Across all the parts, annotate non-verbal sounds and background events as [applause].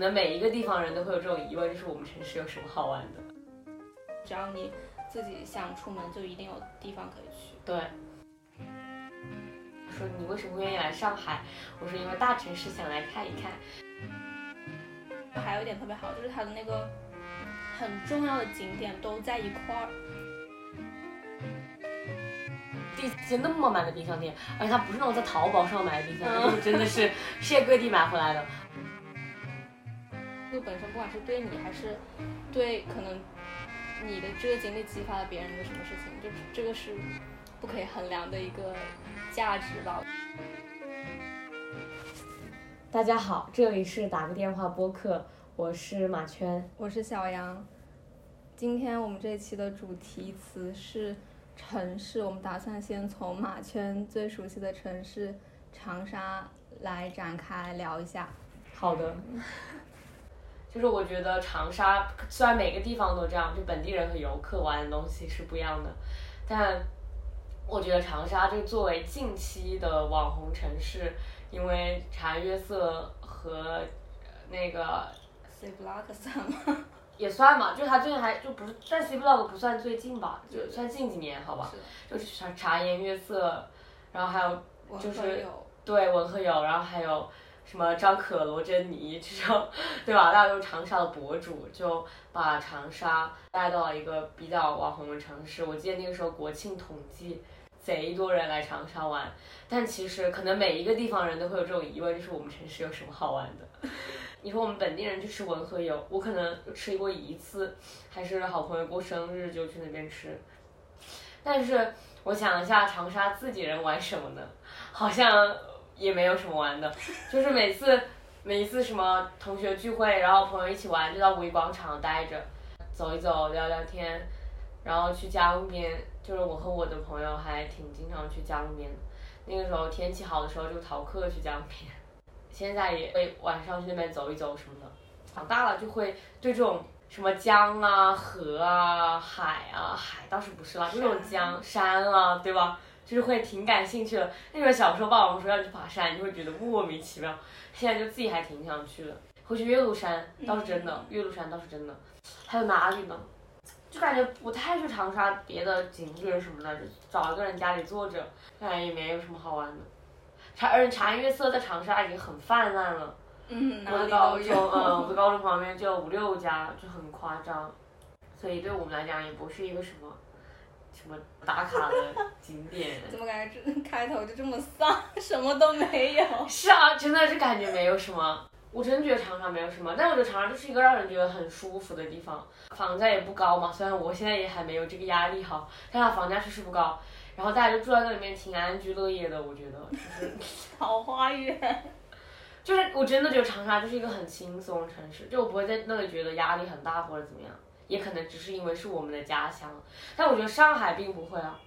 能每一个地方人都会有这种疑问，就是我们城市有什么好玩的？只要你自己想出门，就一定有地方可以去。对。说你为什么会愿意来上海？我说因为大城市想来看一看。还有一点特别好，就是它的那个很重要的景点都在一块儿。第一次那么满的冰箱店，而且它不是那种在淘宝上买的冰箱店，就是真的是世界各地买回来的。就本身不管是对你还是对可能你的这个经历激发了别人的什么事情，就这个是不可以衡量的一个价值吧。大家好，这里是打个电话播客，我是马圈，我是小杨。今天我们这期的主题词是城市，我们打算先从马圈最熟悉的城市长沙来展开聊一下。好的。就是我觉得长沙虽然每个地方都这样，就本地人和游客玩的东西是不一样的，但我觉得长沙就作为近期的网红城市，因为茶颜悦色和那个 C Block 算吗？也算嘛，就他最近还就不是，但 C Block 不算最近吧，就算近几年好吧，就是茶茶颜悦色，然后还有就是对文和友，然后还有。什么张可、罗珍妮这种，对吧？大家都是长沙的博主，就把长沙带到了一个比较网红的城市。我记得那个时候国庆统计，贼多人来长沙玩。但其实可能每一个地方人都会有这种疑问，就是我们城市有什么好玩的？[laughs] 你说我们本地人去吃文和友，我可能吃过一次，还是好朋友过生日就去那边吃。但是我想一下，长沙自己人玩什么呢？好像。也没有什么玩的，就是每次每一次什么同学聚会，然后朋友一起玩，就到五一广场待着，走一走，聊聊天，然后去江边，就是我和我的朋友还挺经常去江边，那个时候天气好的时候就逃课去江边，现在也会晚上去那边走一走什么的。长大了就会对这种什么江啊、河啊、海啊，海倒是不是啦，就那种江山啊，对吧？就是会挺感兴趣的。那时候小时候爸爸妈妈说要去爬山，你会觉得莫名其妙。现在就自己还挺想去的。会去岳麓山倒是真的，岳麓山倒是真的。还有哪里呢？就感觉不太去长沙别的景点什么的，就找一个人家里坐着，感觉也没有什么好玩的。茶而且茶颜悦色在长沙已经很泛滥了。嗯，我的高中，嗯，我的高中旁边就有五六家，就很夸张。所以对我们来讲也不是一个什么。什么打卡的景点？[laughs] 怎么感觉这开头就这么丧，什么都没有？[laughs] 是啊，真的是感觉没有什么。我真觉得长沙没有什么，但我觉得长沙就是一个让人觉得很舒服的地方，房价也不高嘛。虽然我现在也还没有这个压力哈，但它房价确实不高。然后大家就住在那里面，挺安居乐业的。我觉得就是。桃花源。就是我真的觉得长沙就是一个很轻松的城市，就我不会在那里觉得压力很大或者怎么样。也可能只是因为是我们的家乡，但我觉得上海并不会啊。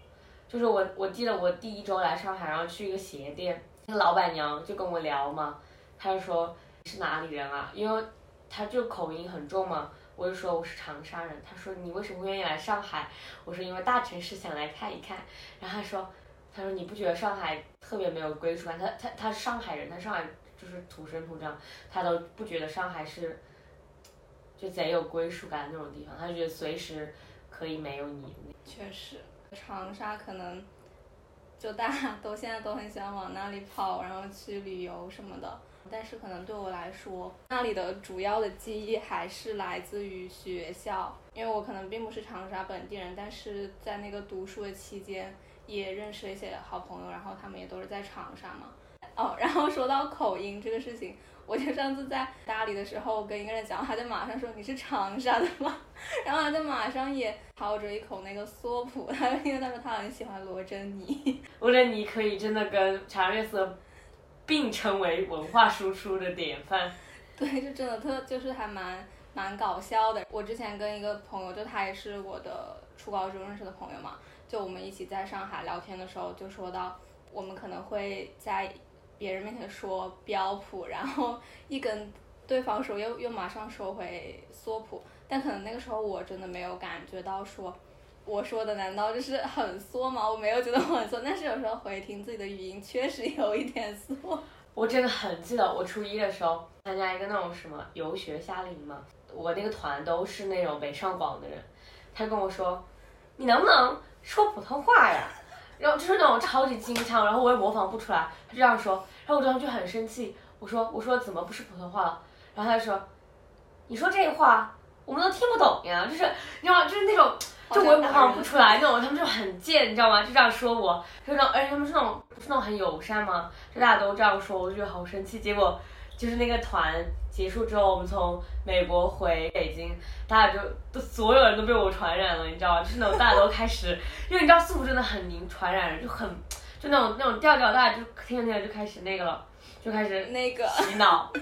就是我我记得我第一周来上海，然后去一个鞋店，那个老板娘就跟我聊嘛，她就说你是哪里人啊？因为她就口音很重嘛，我就说我是长沙人。她说你为什么愿意来上海？我说因为大城市想来看一看。然后她说，她说你不觉得上海特别没有归属感？她她她是上海人，她上海就是土生土长，她都不觉得上海是。就贼有归属感那种地方，他觉得随时可以没有你。确实，长沙可能就大家都现在都很喜欢往那里跑，然后去旅游什么的。但是可能对我来说，那里的主要的记忆还是来自于学校，因为我可能并不是长沙本地人，但是在那个读书的期间也认识了一些好朋友，然后他们也都是在长沙嘛。哦，然后说到口音这个事情。我就上次在大理的时候跟一个人讲，他就马上说你是长沙的吗？[laughs] 然后他就马上也操着一口那个嗦普，他因为他说他很喜欢罗珍妮。罗珍妮可以真的跟茶颜悦色并称为文化输出的典范。[laughs] 对，就真的特就是还蛮蛮搞笑的。我之前跟一个朋友，就他也是我的初高中认识的朋友嘛，就我们一起在上海聊天的时候，就说到我们可能会在。别人面前说标普，然后一跟对方说又又马上说回缩普，但可能那个时候我真的没有感觉到说我说的难道就是很缩吗？我没有觉得我很缩，但是有时候回听自己的语音确实有一点缩。[laughs] 我真的很记得，我初一的时候参加一个那种什么游学夏令营嘛，我那个团都是那种北上广的人，他跟我说，你能不能说普通话呀？然后就是那种超级京腔，然后我也模仿不出来，他这样说，然后我当时就很生气，我说我说怎么不是普通话了？然后他就说，你说这话我们都听不懂呀，就是你知道吗？就是那种。就我也模仿不出来那种，他们就很贱，你知道吗？就这样说我，就那种，而且他们是那种不是那种很友善吗？就大家都这样说，我就觉得好生气。结果就是那个团结束之后，我们从美国回北京，大家就都所有人都被我传染了，你知道吗？就是那种大家都开始，[laughs] 因为你知道速度真的很灵，传染人就很就那种那种调调，大家就听着听着就开始那个了，就开始那个洗脑。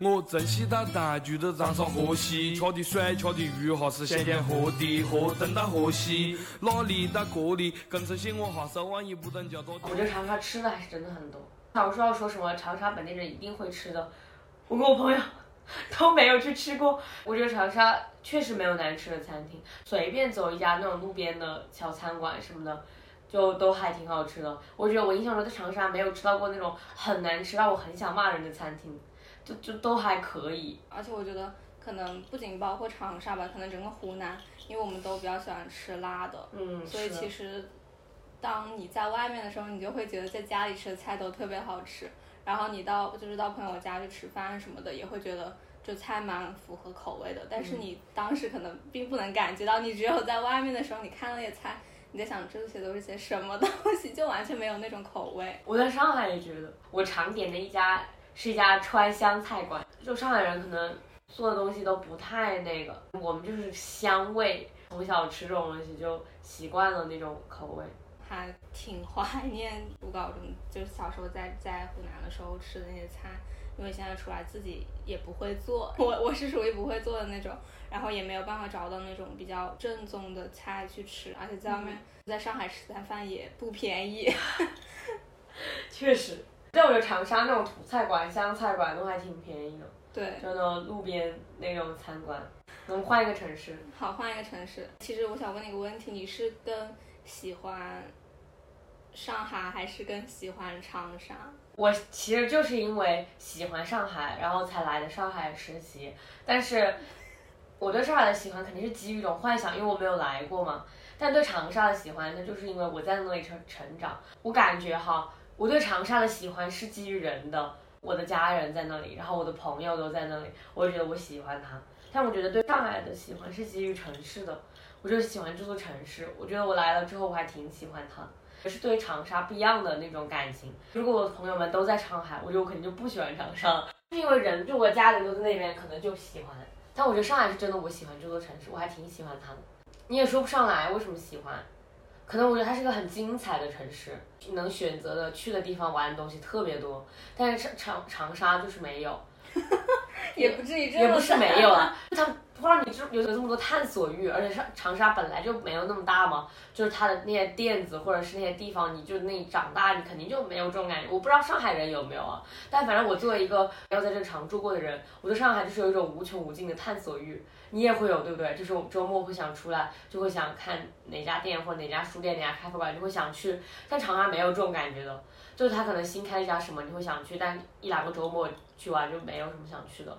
我珍惜到大句的长沙河西，吃的水，吃的鱼哈是咸甜喝的，河东到河西，哪里到这里更珍惜我哈手万一不等叫做。我觉得长沙吃的还是真的很多。小时候说什么长沙本地人一定会吃的，我跟我朋友 [laughs] 都没有去吃过。我觉得长沙确实没有难吃的餐厅，随便走一家那种路边的小餐馆什么的，就都还挺好吃的。我觉得我印象中在长沙没有吃到过那种很难吃到我很想骂人的餐厅。就就都还可以，而且我觉得可能不仅包括长沙吧，可能整个湖南，因为我们都比较喜欢吃辣的，嗯，所以其实当你在外面的时候，你就会觉得在家里吃的菜都特别好吃，然后你到就是到朋友家去吃饭什么的，也会觉得就菜蛮符合口味的。但是你当时可能并不能感觉到，你只有在外面的时候，你看那些菜，你在想这些都是些什么东西，就完全没有那种口味。我在上海也觉得，我常点的一家。是一家川湘菜馆，就上海人可能做的东西都不太那个，我们就是香味，从小吃这种东西就习惯了那种口味，还挺 [laughs] 怀念读高中，就是小时候在在湖南的时候吃的那些菜，因为现在出来自己也不会做，我我是属于不会做的那种，然后也没有办法找到那种比较正宗的菜去吃，而且在外面在上海吃餐饭也不便宜，[laughs] 确实。但我觉得长沙那种土菜馆、湘菜馆都还挺便宜的，对，就那种路边那种餐馆。我们换一个城市，好，换一个城市。其实我想问你一个问题，你是更喜欢上海还是更喜欢长沙？我其实就是因为喜欢上海，然后才来的上海实习。但是我对上海的喜欢肯定是基于一种幻想，因为我没有来过嘛。但对长沙的喜欢，那就是因为我在那里成成长。我感觉哈。我对长沙的喜欢是基于人的，我的家人在那里，然后我的朋友都在那里，我觉得我喜欢它。但我觉得对上海的喜欢是基于城市的，我就喜欢这座城市。我觉得我来了之后，我还挺喜欢它，也是对长沙不一样的那种感情。如果我的朋友们都在上海，我觉得我肯定就不喜欢长沙，是因为人就我家里都在那边，可能就喜欢。但我觉得上海是真的，我喜欢这座城市，我还挺喜欢它的。你也说不上来为什么喜欢。可能我觉得它是个很精彩的城市，能选择的去的地方玩的东西特别多，但是长长长沙就是没有，[laughs] 也不至于这样也不是没有啊，它不知道你有有这么多探索欲，而且长长沙本来就没有那么大嘛，就是它的那些店子或者是那些地方，你就那长大你肯定就没有这种感觉。我不知道上海人有没有啊，但反正我作为一个没有在这常住过的人，我对上海就是有一种无穷无尽的探索欲。你也会有对不对？就是我周末会想出来，就会想看哪家店或者哪家书店、哪家咖啡馆，就会想去。但长沙没有这种感觉的，就是他可能新开一家什么，你会想去，但一两个周末去玩就没有什么想去的。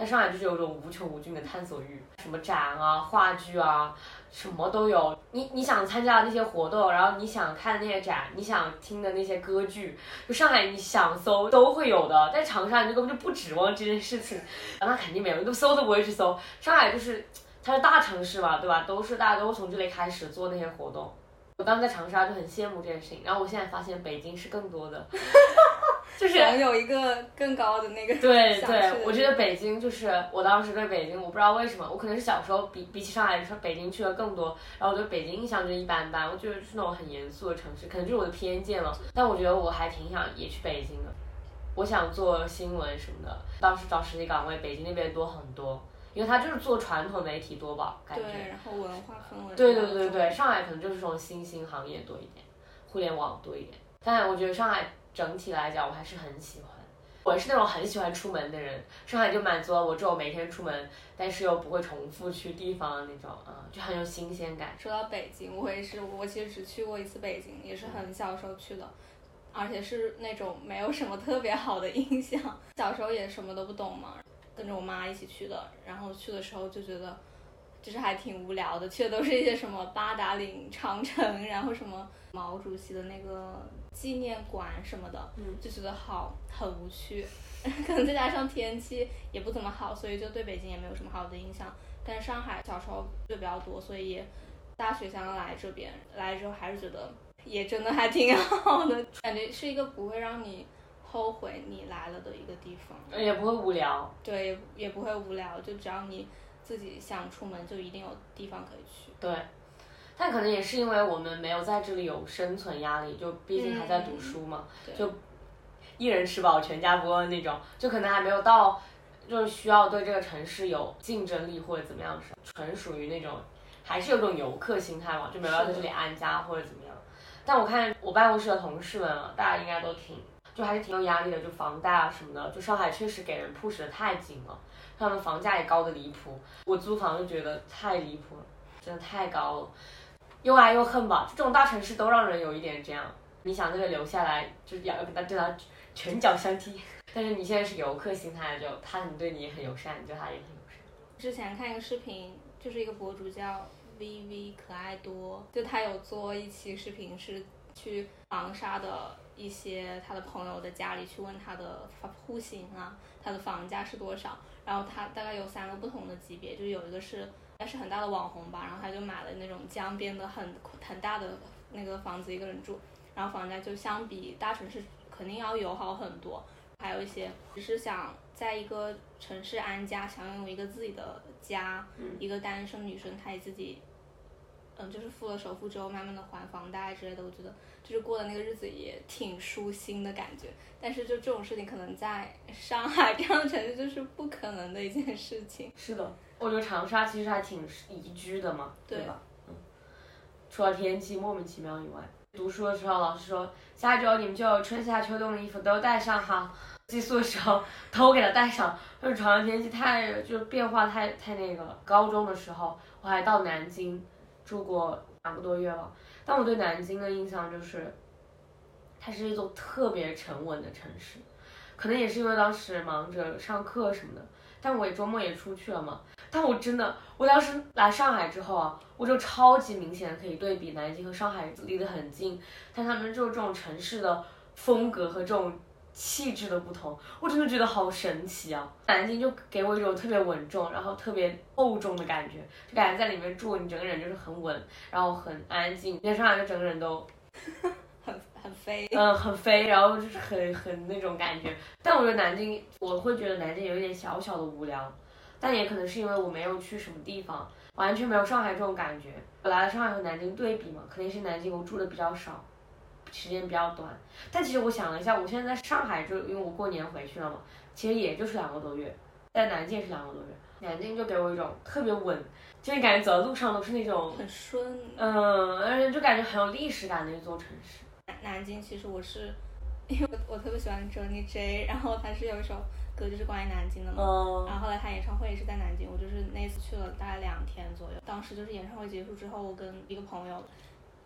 在上海就是有种无穷无尽的探索欲，什么展啊、话剧啊，什么都有。你你想参加的那些活动，然后你想看的那些展，你想听的那些歌剧，就上海你想搜都会有的。在长沙你就根本就不指望这件事情，那肯定没有，都搜都不会去搜。上海就是它是大城市嘛，对吧？都是大家都从这里开始做那些活动。我当时在长沙就很羡慕这件事情，然后我现在发现北京是更多的。[laughs] 就是有一个更高的那个。对对，我觉得北京就是我当时对北京，我不知道为什么，我可能是小时候比比起上海说北京去了更多，然后我对北京印象就一般般，我觉得是那种很严肃的城市，可能就是我的偏见了。但我觉得我还挺想也去北京的，我想做新闻什么的，当时找实习岗位，北京那边多很多，因为它就是做传统媒体多吧，感觉。对，然后文化氛围。对对对对，上海可能就是这种新兴行业多一点，互联网多一点，但我觉得上海。整体来讲，我还是很喜欢。我是那种很喜欢出门的人，上海就满足了我这种每天出门，但是又不会重复去地方的那种，啊，就很有新鲜感。说到北京，我也是，我其实只去过一次北京，也是很小时候去的。而且是那种没有什么特别好的印象。小时候也什么都不懂嘛，跟着我妈一起去的，然后去的时候就觉得，就是还挺无聊的，去的都是一些什么八达岭长城，然后什么毛主席的那个纪念馆什么的，就觉得好很无趣。[laughs] 可能再加上天气也不怎么好，所以就对北京也没有什么好的印象。但是上海小时候就比较多，所以大学想要来这边，来之后还是觉得。也真的还挺 [laughs] 好的，感觉是一个不会让你后悔你来了的一个地方，也不会无聊。对，也也不会无聊，就只要你自己想出门，就一定有地方可以去。对，但可能也是因为我们没有在这里有生存压力，就毕竟还在读书嘛，就一人吃饱全家不饿那种，就可能还没有到，就是需要对这个城市有竞争力或者怎么样是，纯属于那种还是有种游客心态嘛，就没有要在这里安家或者怎么样。但我看我办公室的同事们啊，大家应该都挺，就还是挺有压力的，就房贷啊什么的，就上海确实给人 push 的太紧了，他们房价也高的离谱，我租房就觉得太离谱了，真的太高了，又爱又恨吧，这种大城市都让人有一点这样，你想在这留下来，就是要要跟他对他拳脚相踢，但是你现在是游客心态，就他很对你也很友善，你对他也很友善。之前看一个视频，就是一个博主叫。V V 可爱多，就他有做一期视频，是去长沙的一些他的朋友的家里去问他的户型啊，他的房价是多少，然后他大概有三个不同的级别，就有一个是该是很大的网红吧，然后他就买了那种江边的很很大的那个房子一个人住，然后房价就相比大城市肯定要友好很多，还有一些只是想在一个城市安家，想拥有一个自己的家，一个单身女生，她也自己。嗯，就是付了首付之后，慢慢的还房贷之类的，我觉得就是过的那个日子也挺舒心的感觉。但是就这种事情，可能在上海这样的城市就是不可能的一件事情。是的，我觉得长沙其实还挺宜居的嘛，对吧？嗯。除了天气莫名其妙以外，读书的时候老师说下周你们就春夏秋冬的衣服都带上哈，寄宿的时候都给他带上。就是长沙天气太就变化太太那个了。高中的时候我还到南京。住过两个多月了，但我对南京的印象就是，它是一座特别沉稳的城市，可能也是因为当时忙着上课什么的，但我也周末也出去了嘛。但我真的，我当时来上海之后啊，我就超级明显可以对比南京和上海离得很近，但他们就这种城市的风格和这种。气质的不同，我真的觉得好神奇啊！南京就给我一种特别稳重，然后特别厚重的感觉，就感觉在里面住，你整个人就是很稳，然后很安静。在上海就整个人都 [laughs] 很很飞，嗯，很飞，然后就是很很那种感觉。但我觉得南京，我会觉得南京有一点小小的无聊，但也可能是因为我没有去什么地方，完全没有上海这种感觉。我来了上海和南京对比嘛，肯定是南京我住的比较少。时间比较短，但其实我想了一下，我现在在上海就因为我过年回去了嘛，其实也就是两个多月，在南京也是两个多月，南京就给我一种特别稳，就你感觉走在路上都是那种很顺，嗯，而且就感觉很有历史感的一座城市。南南京其实我是，因为我我特别喜欢 Johnny J，[laughs] 然后他是有一首歌就是关于南京的嘛，然后后来他演唱会也是在南京，我就是那次去了大概两天左右，当时就是演唱会结束之后，我跟一个朋友。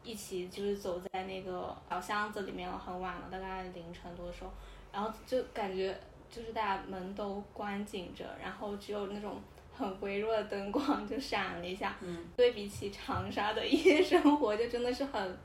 一起就是走在那个小巷子里面了，很晚了，大概凌晨多的时候，然后就感觉就是大家门都关紧着，然后只有那种很微弱的灯光就闪了一下。嗯。对比起长沙的夜生活，就真的是很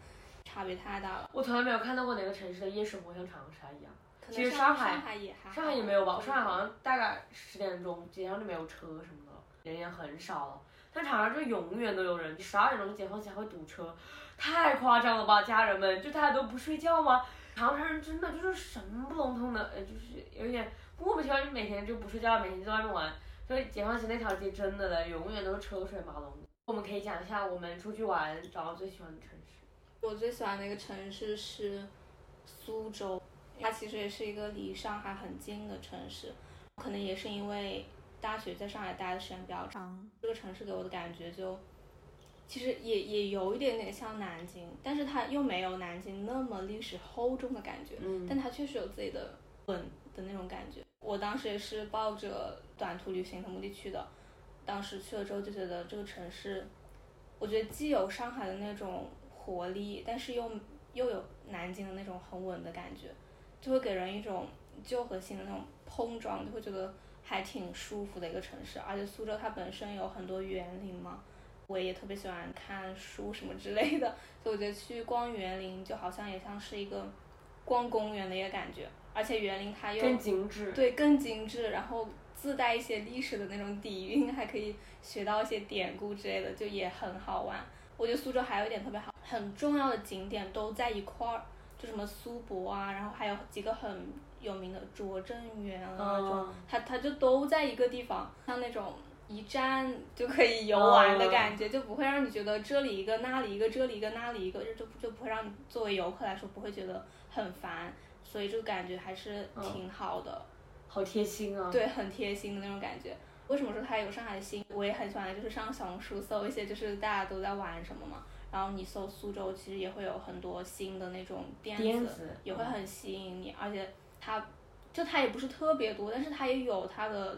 差别太大了。我从来没有看到过哪个城市的夜生活像长沙一样。其实上海，上海也还。上海也没有吧？上海好像大概十点钟街上就没有车什么的，人也很少了。但长沙就永远都有人，十二点钟解放前会堵车。太夸张了吧，家人们，就大家都不睡觉吗？长沙人真的就是神不隆通的，呃，就是有点莫名其妙，就每天就不睡觉，每天在外面玩。所以解放前那条街真的的，永远都是车水马龙。我们可以讲一下我们出去玩找到最喜欢的城市。我最喜欢的一个城市是苏州，它其实也是一个离上海很近的城市，可能也是因为大学在上海待的时间比较长，这个城市给我的感觉就。其实也也有一点点像南京，但是它又没有南京那么历史厚重的感觉，嗯，但它确实有自己的稳的那种感觉。我当时也是抱着短途旅行的目的去的，当时去了之后就觉得这个城市，我觉得既有上海的那种活力，但是又又有南京的那种很稳的感觉，就会给人一种旧和新的那种碰撞，就会觉得还挺舒服的一个城市。而且苏州它本身有很多园林嘛，我也特别喜欢看书什么之类的，所以我觉得去逛园林就好像也像是一个逛公园的一个感觉。而且园林它又更精致，对，更精致，然后自带一些历史的那种底蕴，还可以学到一些典故之类的，就也很好玩。我觉得苏州还有一点特别好，很重要的景点都在一块儿，就什么苏博啊，然后还有几个很有名的拙政园啊它它就都在一个地方，像那种一站就可以游玩的感觉，就不会让你觉得这里一个那里一个这里一个那里一个，就就就不会让你作为游客来说不会觉得很烦。所以就感觉还是挺好的，好贴心啊！对，很贴心的那种感觉。为什么说它有上海的心？我也很喜欢，就是上小红书搜一些，就是大家都在玩什么嘛。然后你搜苏州，其实也会有很多新的那种店子，也会很吸引你。而且它，就它也不是特别多，但是它也有它的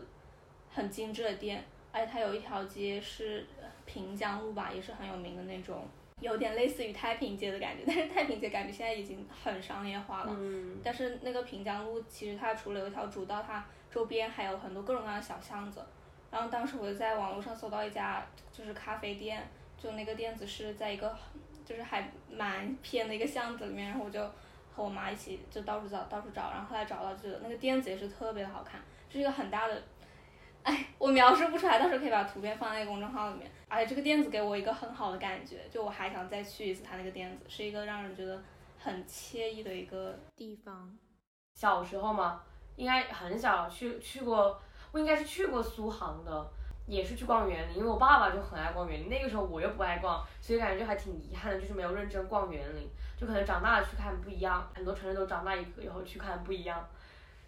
很精致的店。而且它有一条街是平江路吧，也是很有名的那种。有点类似于太平街的感觉，但是太平街感觉现在已经很商业化了。嗯。但是那个平江路其实它除了有一条主道，它周边还有很多各种各样的小巷子。然后当时我就在网络上搜到一家就是咖啡店，就那个店子是在一个就是还蛮偏的一个巷子里面，然后我就和我妈一起就到处找到处找，然后后来找到这个那个店子也是特别的好看，是一个很大的。哎，我描述不出来，到时候可以把图片放在公众号里面。而且这个店子给我一个很好的感觉，就我还想再去一次他那个店子，是一个让人觉得很惬意的一个地方。小时候嘛，应该很小去去过，我应该是去过苏杭的，也是去逛园林，因为我爸爸就很爱逛园林。那个时候我又不爱逛，所以感觉就还挺遗憾的，就是没有认真逛园林。就可能长大了去看不一样，很多城市都长大以后去看不一样。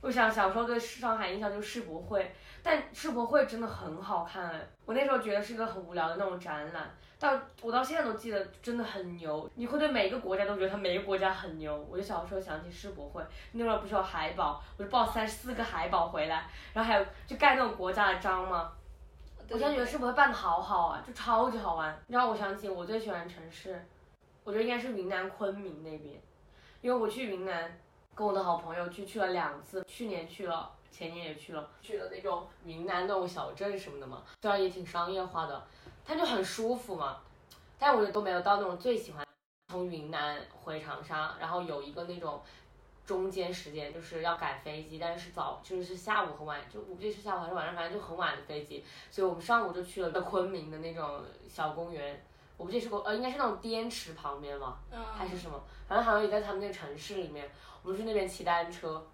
我想小时候对上海印象就是世博会，但世博会真的很好看。我那时候觉得是一个很无聊的那种展览，到我到现在都记得，真的很牛。你会对每一个国家都觉得它每个国家很牛。我就小时候想起世博会，那会儿不是有海宝，我就抱三十四个海宝回来，然后还有就盖那种国家的章嘛。我现在觉得世博会办的好好啊，就超级好玩。让我想起我最喜欢的城市，我觉得应该是云南昆明那边，因为我去云南。跟我的好朋友去去了两次，去年去了，前年也去了，去了那种云南那种小镇什么的嘛，虽然也挺商业化的，它就很舒服嘛，但我觉得都没有到那种最喜欢。从云南回长沙，然后有一个那种中间时间就是要赶飞机，但是早就是下午和晚，就我不记得是下午还是晚上，反正就很晚的飞机，所以我们上午就去了个昆明的那种小公园，我不记得是公呃应该是那种滇池旁边嘛，还是什么，反正好像也在他们那个城市里面。我们去那边骑单车，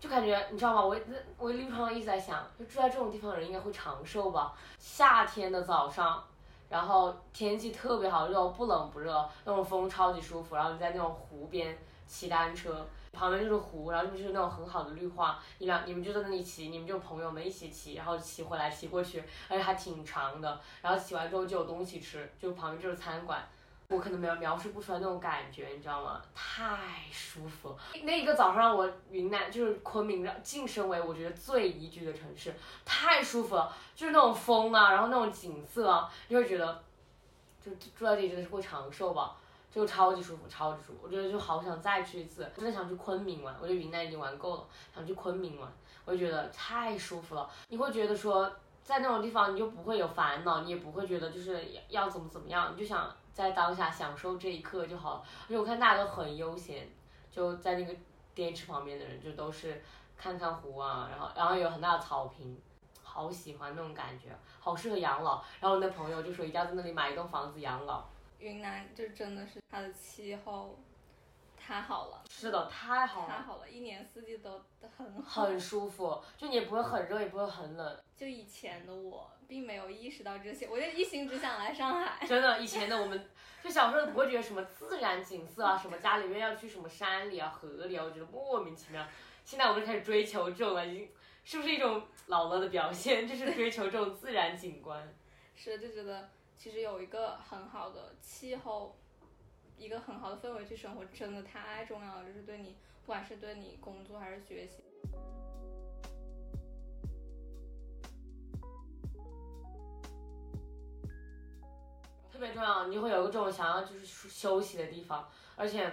就感觉你知道吗？我那我路上一直在想，就住在这种地方的人应该会长寿吧。夏天的早上，然后天气特别好，那种不冷不热，那种风超级舒服。然后你在那种湖边骑单车，旁边就是湖，然后就是那种很好的绿化。你俩你们就在那里骑，你们就朋友们一起骑，然后骑回来骑过去，而且还挺长的。然后骑完之后就有东西吃，就旁边就是餐馆。我可能描描述不出来那种感觉，你知道吗？太舒服了。那一个早上，我云南就是昆明，晋升为我觉得最宜居的城市，太舒服了。就是那种风啊，然后那种景色啊，你会觉得，就住在这里真的是会长寿吧？就超级舒服，超级舒服。我觉得就好想再去一次，真的想去昆明玩。我觉得云南已经玩够了，想去昆明玩。我就觉得太舒服了。你会觉得说，在那种地方你就不会有烦恼，你也不会觉得就是要怎么怎么样，你就想。在当下享受这一刻就好了，而且我看大家都很悠闲，就在那个滇池旁边的人就都是看看湖啊，然后然后有很大的草坪，好喜欢那种感觉，好适合养老。然后我那朋友就说一定要在那里买一栋房子养老。云南就真的是它的气候太好了，是的，太好了，太好了，一年四季都很好，很舒服，就你也不会很热，也不会很冷。就以前的我。并没有意识到这些，我就一心只想来上海。[laughs] 真的，以前的我们，就小时候不会觉得什么自然景色啊，什么家里面要去什么山里啊、河里啊，我觉得莫名其妙。现在我们开始追求这种了，已经是不是一种老了的表现？[laughs] 就是追求这种自然景观。是，就觉得其实有一个很好的气候，一个很好的氛围去生活，真的太重要了。就是对你，不管是对你工作还是学习。别重要，你就会有个这种想要就是休息的地方，而且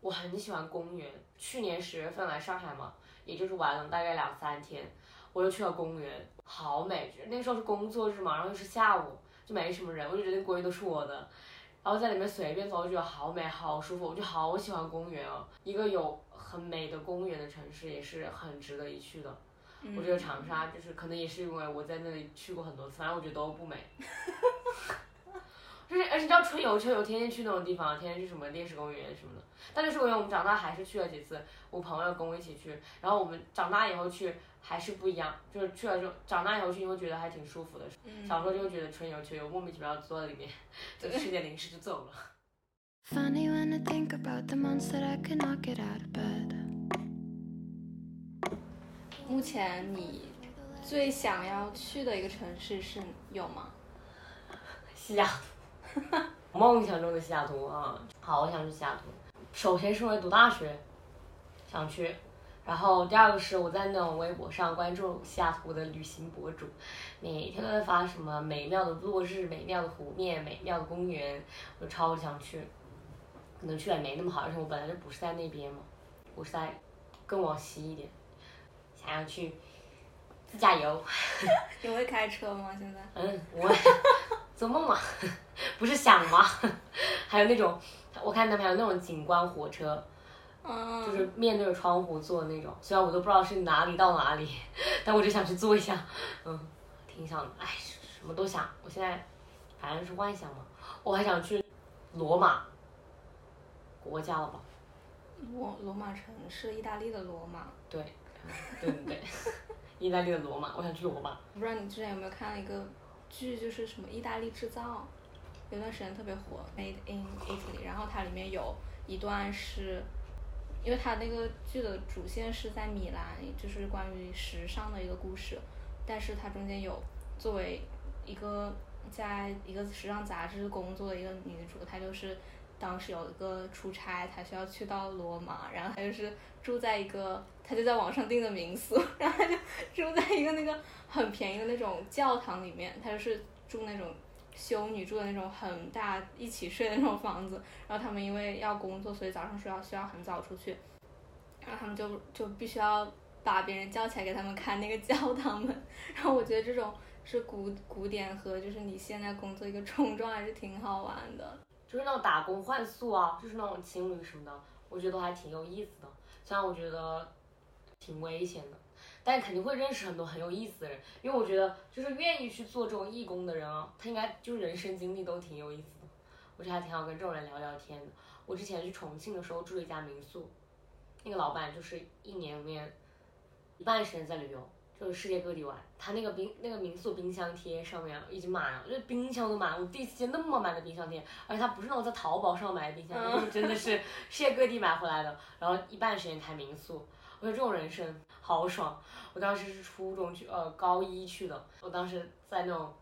我很喜欢公园。去年十月份来上海嘛，也就是玩了大概两三天，我又去了公园，好美。那时候是工作日嘛，然后又是下午，就没什么人，我就觉得公园都是我的，然后在里面随便走，我觉得好美好舒服，我就好喜欢公园哦。一个有很美的公园的城市也是很值得一去的。我觉得长沙就是可能也是因为我在那里去过很多次，反正我觉得都不美。[laughs] 就是而且你知道春游春游天天去那种地方，天天去什么烈士公园什么的。但烈士公园我们长大还是去了几次，我朋友跟我一起去，然后我们长大以后去还是不一样，就是去了之后长大以后去你会觉得还挺舒服的。小时候就会觉得春游春游莫名其妙坐在里面 [laughs] 就吃点零食就走了。Funny when I think about the months that I cannot get out of bed 目前你最想要去的一个城市是有吗？西雅图，[laughs] 梦想中的西雅图啊，好想去西雅图。首先是因为读大学，想去，然后第二个是我在那种微博上关注西雅图的旅行博主，每天都在发什么美妙的落日、美妙的湖面、美妙的公园，我超想去。可能去也没那么好，而且我本来就不是在那边嘛，我是在更往西一点。想要去自驾游，[laughs] 你会开车吗？现在？嗯，我做梦嘛，[laughs] 不是想吗？[laughs] 还有那种，我看他们还有那种景观火车，嗯，就是面对着窗户坐的那种。虽然我都不知道是哪里到哪里，[laughs] 但我就想去坐一下，嗯，挺想的。哎，什么都想。我现在反正是幻想嘛。我还想去罗马，国家了吧？罗罗马城是意大利的罗马。对。对对对，意大利的罗马，我想去罗马。不知道你之前有没有看到一个剧，就是什么意大利制造，有段时间特别火，Made in Italy。然后它里面有一段是，因为它那个剧的主线是在米兰，就是关于时尚的一个故事，但是它中间有作为一个在一个时尚杂志工作的一个女主，她就是。当时有一个出差，他需要去到罗马，然后他就是住在一个，他就在网上订的民宿，[laughs] 然后他就住在一个那个很便宜的那种教堂里面，他就是住那种修女住的那种很大一起睡的那种房子，然后他们因为要工作，所以早上需要需要很早出去，然后他们就就必须要把别人叫起来给他们看那个教堂门，然后我觉得这种是古古典和就是你现在工作一个冲撞，还是挺好玩的。就是那种打工换宿啊，就是那种青旅什么的，我觉得还挺有意思的。虽然我觉得挺危险的，但肯定会认识很多很有意思的人。因为我觉得，就是愿意去做这种义工的人啊，他应该就是人生经历都挺有意思的。我觉得还挺好跟这种人聊聊天的。我之前去重庆的时候住了一家民宿，那个老板就是一年里面一半时间在旅游。就是世界各地玩，他那个冰那个民宿冰箱贴上面已经满了，就冰箱都满了。我第一次见那么满的冰箱贴，而且它不是那种在淘宝上买的冰箱贴，[laughs] 真的是世界各地买回来的。然后一半时间开民宿，我觉得这种人生好爽。我当时是初中去，呃，高一去的。我当时在那种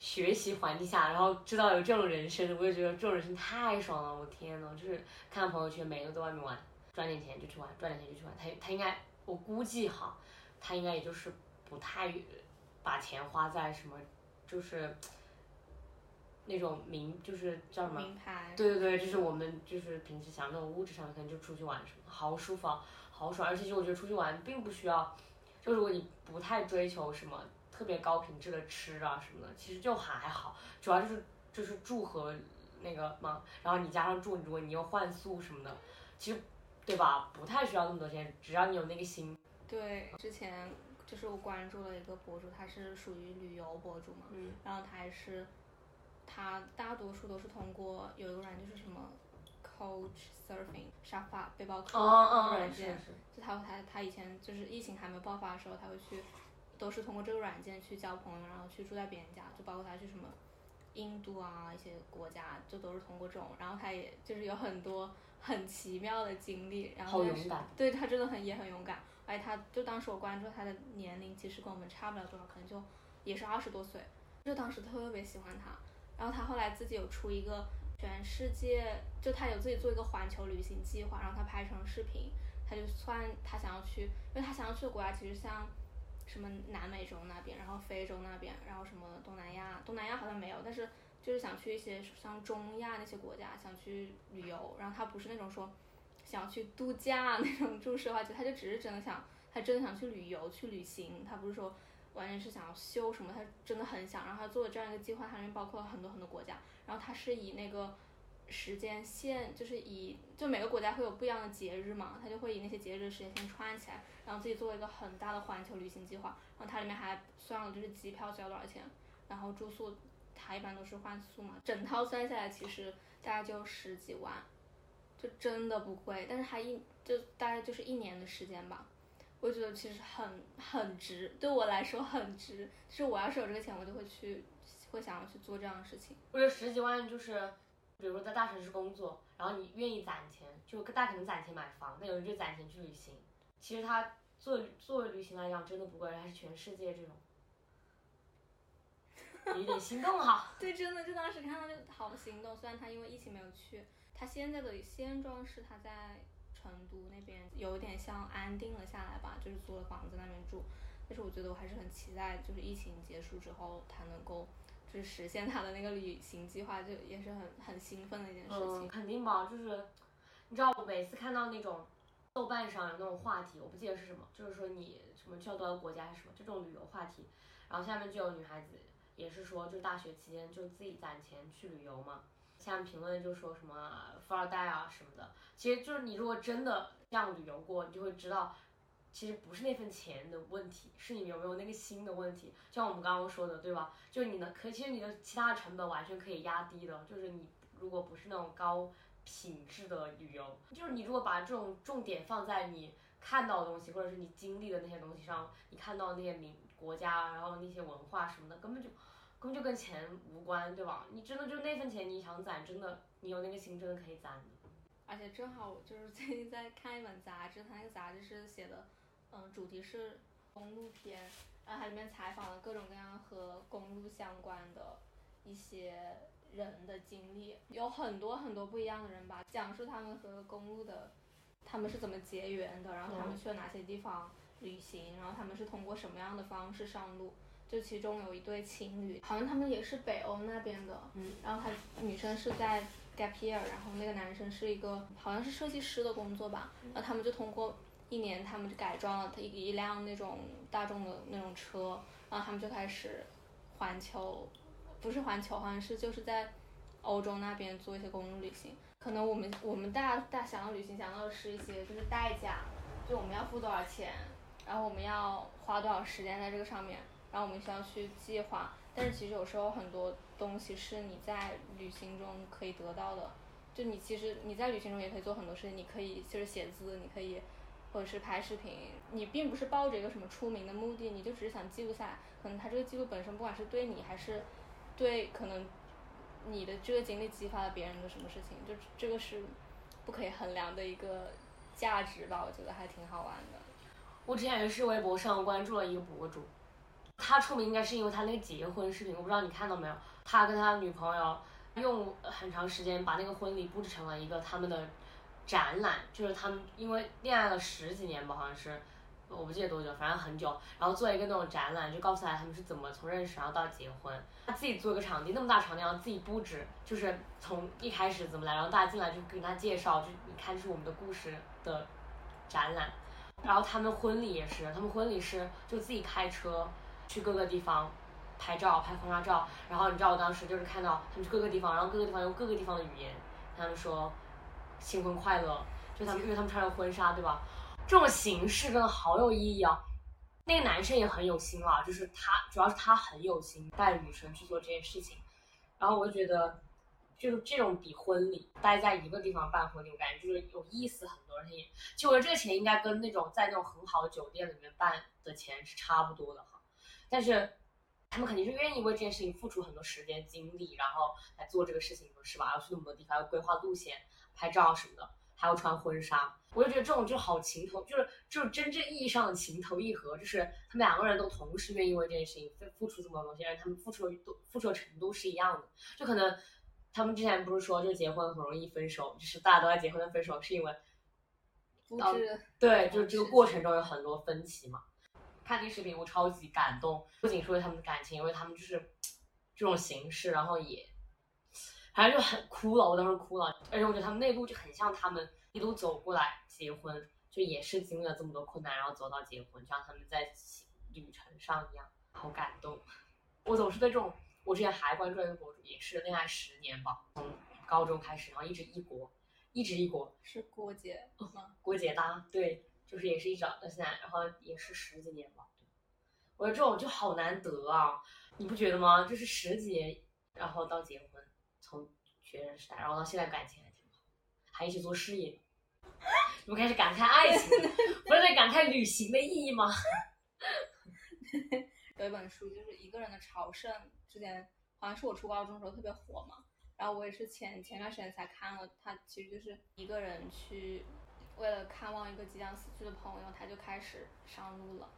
学习环境下，然后知道有这种人生，我就觉得这种人生太爽了。我天呐，就是看朋友圈，每个人都在外面玩，赚点钱就去玩，赚点钱就去玩。他他应该，我估计哈。他应该也就是不太把钱花在什么，就是那种名，就是叫什么？名牌。对对对，就是我们就是平时想那种物质上的，可能就出去玩什么，好舒服啊，好爽。而且就我觉得出去玩并不需要，就如果你不太追求什么特别高品质的吃啊什么的，其实就还好。主要就是就是住和那个嘛，然后你加上住，如果你又换宿什么的，其实对吧？不太需要那么多钱，只要你有那个心。对，之前就是我关注了一个博主，他是属于旅游博主嘛，然后他还是，他大多数都是通过有一个软件是什么，Coach Surfing 沙发背包客软件，就他他他以前就是疫情还没爆发的时候，他会去，都是通过这个软件去交朋友，然后去住在别人家，就包括他去什么印度啊一些国家，就都是通过这种，然后他也就是有很多很奇妙的经历，然后对他真的很也很勇敢。哎，他就当时我关注他的年龄，其实跟我们差不了多少，可能就也是二十多岁。就当时特别喜欢他，然后他后来自己有出一个全世界，就他有自己做一个环球旅行计划，然后他拍成视频，他就算他想要去，因为他想要去的国家其实像什么南美洲那边，然后非洲那边，然后什么东南亚，东南亚好像没有，但是就是想去一些像中亚那些国家，想去旅游。然后他不是那种说想要去度假 [laughs] 那种住奢华，就他就只是真的想，他真的想去旅游去旅行。他不是说完全是想要休什么，他真的很想。然后他做的这样一个计划，它里面包括了很多很多国家。然后他是以那个。时间线就是以就每个国家会有不一样的节日嘛，他就会以那些节日的时间线串起来，然后自己做了一个很大的环球旅行计划。然后它里面还算了就是机票需要多少钱，然后住宿，它一般都是换宿嘛，整套算下来其实大概就十几万，就真的不贵。但是它一就大概就是一年的时间吧，我觉得其实很很值，对我来说很值。就是我要是有这个钱，我就会去会想要去做这样的事情。我觉得十几万就是。比如说在大城市工作，然后你愿意攒钱，就大可能攒钱买房，那有人就攒钱去旅行。其实他做做旅行来讲，真的不贵，还是全世界这种，有点心动哈。[laughs] 对，真的就当时看到就好心动。虽然他因为疫情没有去，他现在的现状是他在成都那边有点像安定了下来吧，就是租了房子那边住。但是我觉得我还是很期待，就是疫情结束之后他能够。就是实现他的那个旅行计划，就也是很很兴奋的一件事情。肯定吧，就是你知道，我每次看到那种豆瓣上有那种话题，我不记得是什么，就是说你什么去了多少个国家还是什么，就这种旅游话题，然后下面就有女孩子也是说，就是大学期间就自己攒钱去旅游嘛。下面评论就说什么富二代啊什么的，其实就是你如果真的这样旅游过，你就会知道。其实不是那份钱的问题，是你有没有那个心的问题。像我们刚刚说的，对吧？就你的可，其实你的其他的成本完全可以压低的。就是你如果不是那种高品质的旅游，就是你如果把这种重点放在你看到的东西，或者是你经历的那些东西上，你看到那些名国家，然后那些文化什么的，根本就根本就跟钱无关，对吧？你真的就那份钱你想攒，真的你有那个心，真的可以攒的。而且正好我就是最近在看一本杂志，它那个杂志是写的。嗯，主题是公路片，然后它里面采访了各种各样和公路相关的一些人的经历，有很多很多不一样的人吧，讲述他们和公路的，他们是怎么结缘的，然后他们去了哪些地方旅行，然后他们是通过什么样的方式上路，就其中有一对情侣，好像他们也是北欧那边的，嗯，然后他女生是在 gap year，然后那个男生是一个好像是设计师的工作吧，然后他们就通过。一年，他们就改装了他一一辆那种大众的那种车，然后他们就开始环球，不是环球，好像是就是在欧洲那边做一些公路旅行。可能我们我们大大想要旅行想到的是一些就是代价，就我们要付多少钱，然后我们要花多少时间在这个上面，然后我们需要去计划。但是其实有时候很多东西是你在旅行中可以得到的，就你其实你在旅行中也可以做很多事情，你可以就是写字，你可以。或者是拍视频，你并不是抱着一个什么出名的目的，你就只是想记录下来。可能他这个记录本身，不管是对你还是对可能你的这个经历激发了别人的什么事情，就这个是不可以衡量的一个价值吧。我觉得还挺好玩的。我之前也是微博上关注了一个博主，他出名应该是因为他那个结婚视频，我不知道你看到没有？他跟他女朋友用很长时间把那个婚礼布置成了一个他们的。展览就是他们因为恋爱了十几年吧，好像是，我不记得多久，反正很久。然后做一个那种展览，就告诉大家他们是怎么从认识然后到结婚。他自己做一个场地，那么大场地，然后自己布置，就是从一开始怎么来，然后大家进来就跟他介绍，就你看这是我们的故事的展览。然后他们婚礼也是，他们婚礼是就自己开车去各个地方拍照拍婚纱照。然后你知道我当时就是看到他们去各个地方，然后各个地方用各个地方的语言，他们说。新婚快乐！就他们，因为他们穿着婚纱，对吧？这种形式真的好有意义啊！那个男生也很有心了，就是他，主要是他很有心带女生去做这件事情。然后我就觉得，就是这种比婚礼待在一个地方办婚礼，我感觉就是有意思很多。而且，其实我觉得这个钱应该跟那种在那种很好的酒店里面办的钱是差不多的哈。但是他们肯定是愿意为这件事情付出很多时间精力，然后来做这个事情，是吧？要去那么多地方，要规划路线。拍照什么的，还要穿婚纱，我就觉得这种就好情投，就是就是真正意义上的情投意合，就是他们两个人都同时愿意为这件事情付付出这么多东西，而且他们付出的都付出的程度是一样的。就可能他们之前不是说，就结婚很容易分手，就是大家都在结婚的分手，是因为导致对，就是这个过程中有很多分歧嘛。看那视频我超级感动，不仅是为他们的感情，因为他们就是这种形式，然后也反正就很哭了，我当时哭了，而且我觉得他们那路就很像他们一路走过来结婚，就也是经历了这么多困难，然后走到结婚，就像他们在旅程上一样，好感动。我总是对这种，我之前还关注一个博主，也是恋爱十年吧，从高中开始，然后一直异国，一直异国，是郭姐吗？郭姐搭，对，就是也是一直到现在，然后也是十几年吧。我觉得这种就好难得啊，你不觉得吗？就是十几年，然后到结婚。从学生时代，然后到现在感情还挺好，还一起做事业，[laughs] 你们开始感慨爱情，不是在感慨旅行的意义吗？[laughs] 有一本书就是《一个人的朝圣》，之前好像是我初高中时候特别火嘛，然后我也是前前段时间才看了，他其实就是一个人去，为了看望一个即将死去的朋友，他就开始上路了，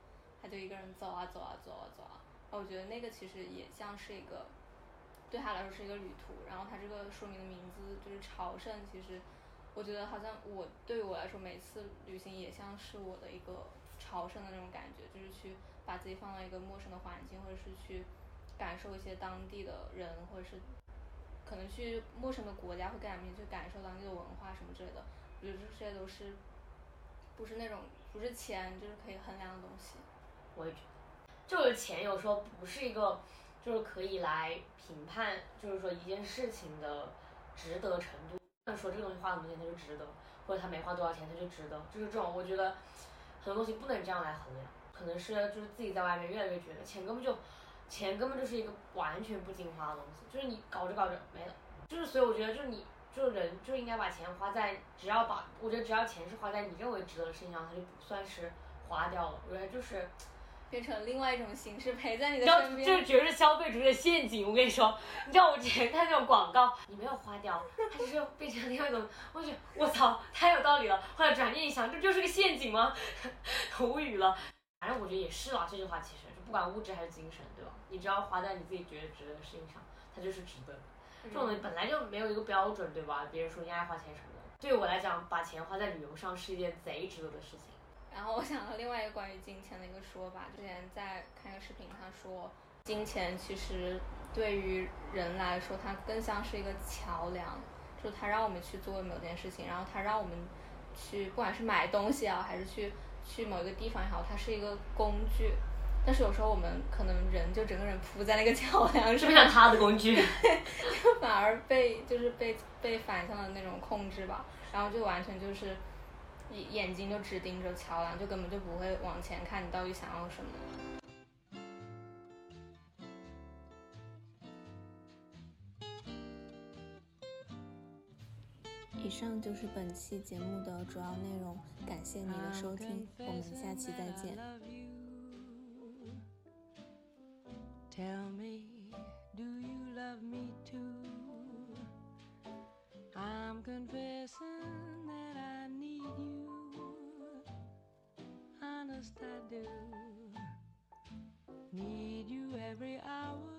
他就一个人走啊走啊走啊走啊，我觉得那个其实也像是一个。对他来说是一个旅途，然后他这个书名的名字就是朝圣。其实，我觉得好像我对于我来说，每次旅行也像是我的一个朝圣的那种感觉，就是去把自己放到一个陌生的环境，或者是去感受一些当地的人，或者是可能去陌生的国家会更加明确感受当地的文化什么之类的。我觉得这些都是不是那种不是钱就是可以衡量的东西。我也觉得，就是钱有时候不是一个。就是可以来评判，就是说一件事情的值得程度。说这个东西花很多钱它就值得，或者他没花多少钱他就值得，就是这种。我觉得很多东西不能这样来衡量，可能是就是自己在外面越来越觉得钱根本就钱根本就是一个完全不经花的东西，就是你搞着搞着没了。就是所以我觉得就是你就人就应该把钱花在只要把我觉得只要钱是花在你认为值得的事情上，它就不算是花掉了。我觉得就是。变成另外一种形式陪在你的身边，这绝对是消费主义的陷阱。我跟你说，你知道我之前看那种广告，你没有花掉，它就是变成另外一种。我觉得我操，太有道理了。后来转念一想，这就是个陷阱吗？[laughs] 无语了。反正我觉得也是啦，这句话其实就不管物质还是精神，对吧？你只要花在你自己觉得值得的事情上，它就是值得。这种东西本来就没有一个标准，对吧？别人说你爱花钱什么的，对于我来讲，把钱花在旅游上是一件贼值得的事情。然后我想到另外一个关于金钱的一个说法，之前在看一个视频，他说金钱其实对于人来说，它更像是一个桥梁，就它让我们去做某件事情，然后它让我们去不管是买东西啊，还是去去某一个地方也好，它是一个工具。但是有时候我们可能人就整个人扑在那个桥梁上，像他的工具，[laughs] 就反而被就是被被反向的那种控制吧，然后就完全就是。眼眼睛就只盯着桥梁，就根本就不会往前看，你到底想要什么？以上就是本期节目的主要内容，感谢你的收听，我们下期再见。Tell me, do you love me too? I'm confessing that I need you. Honest, I do. Need you every hour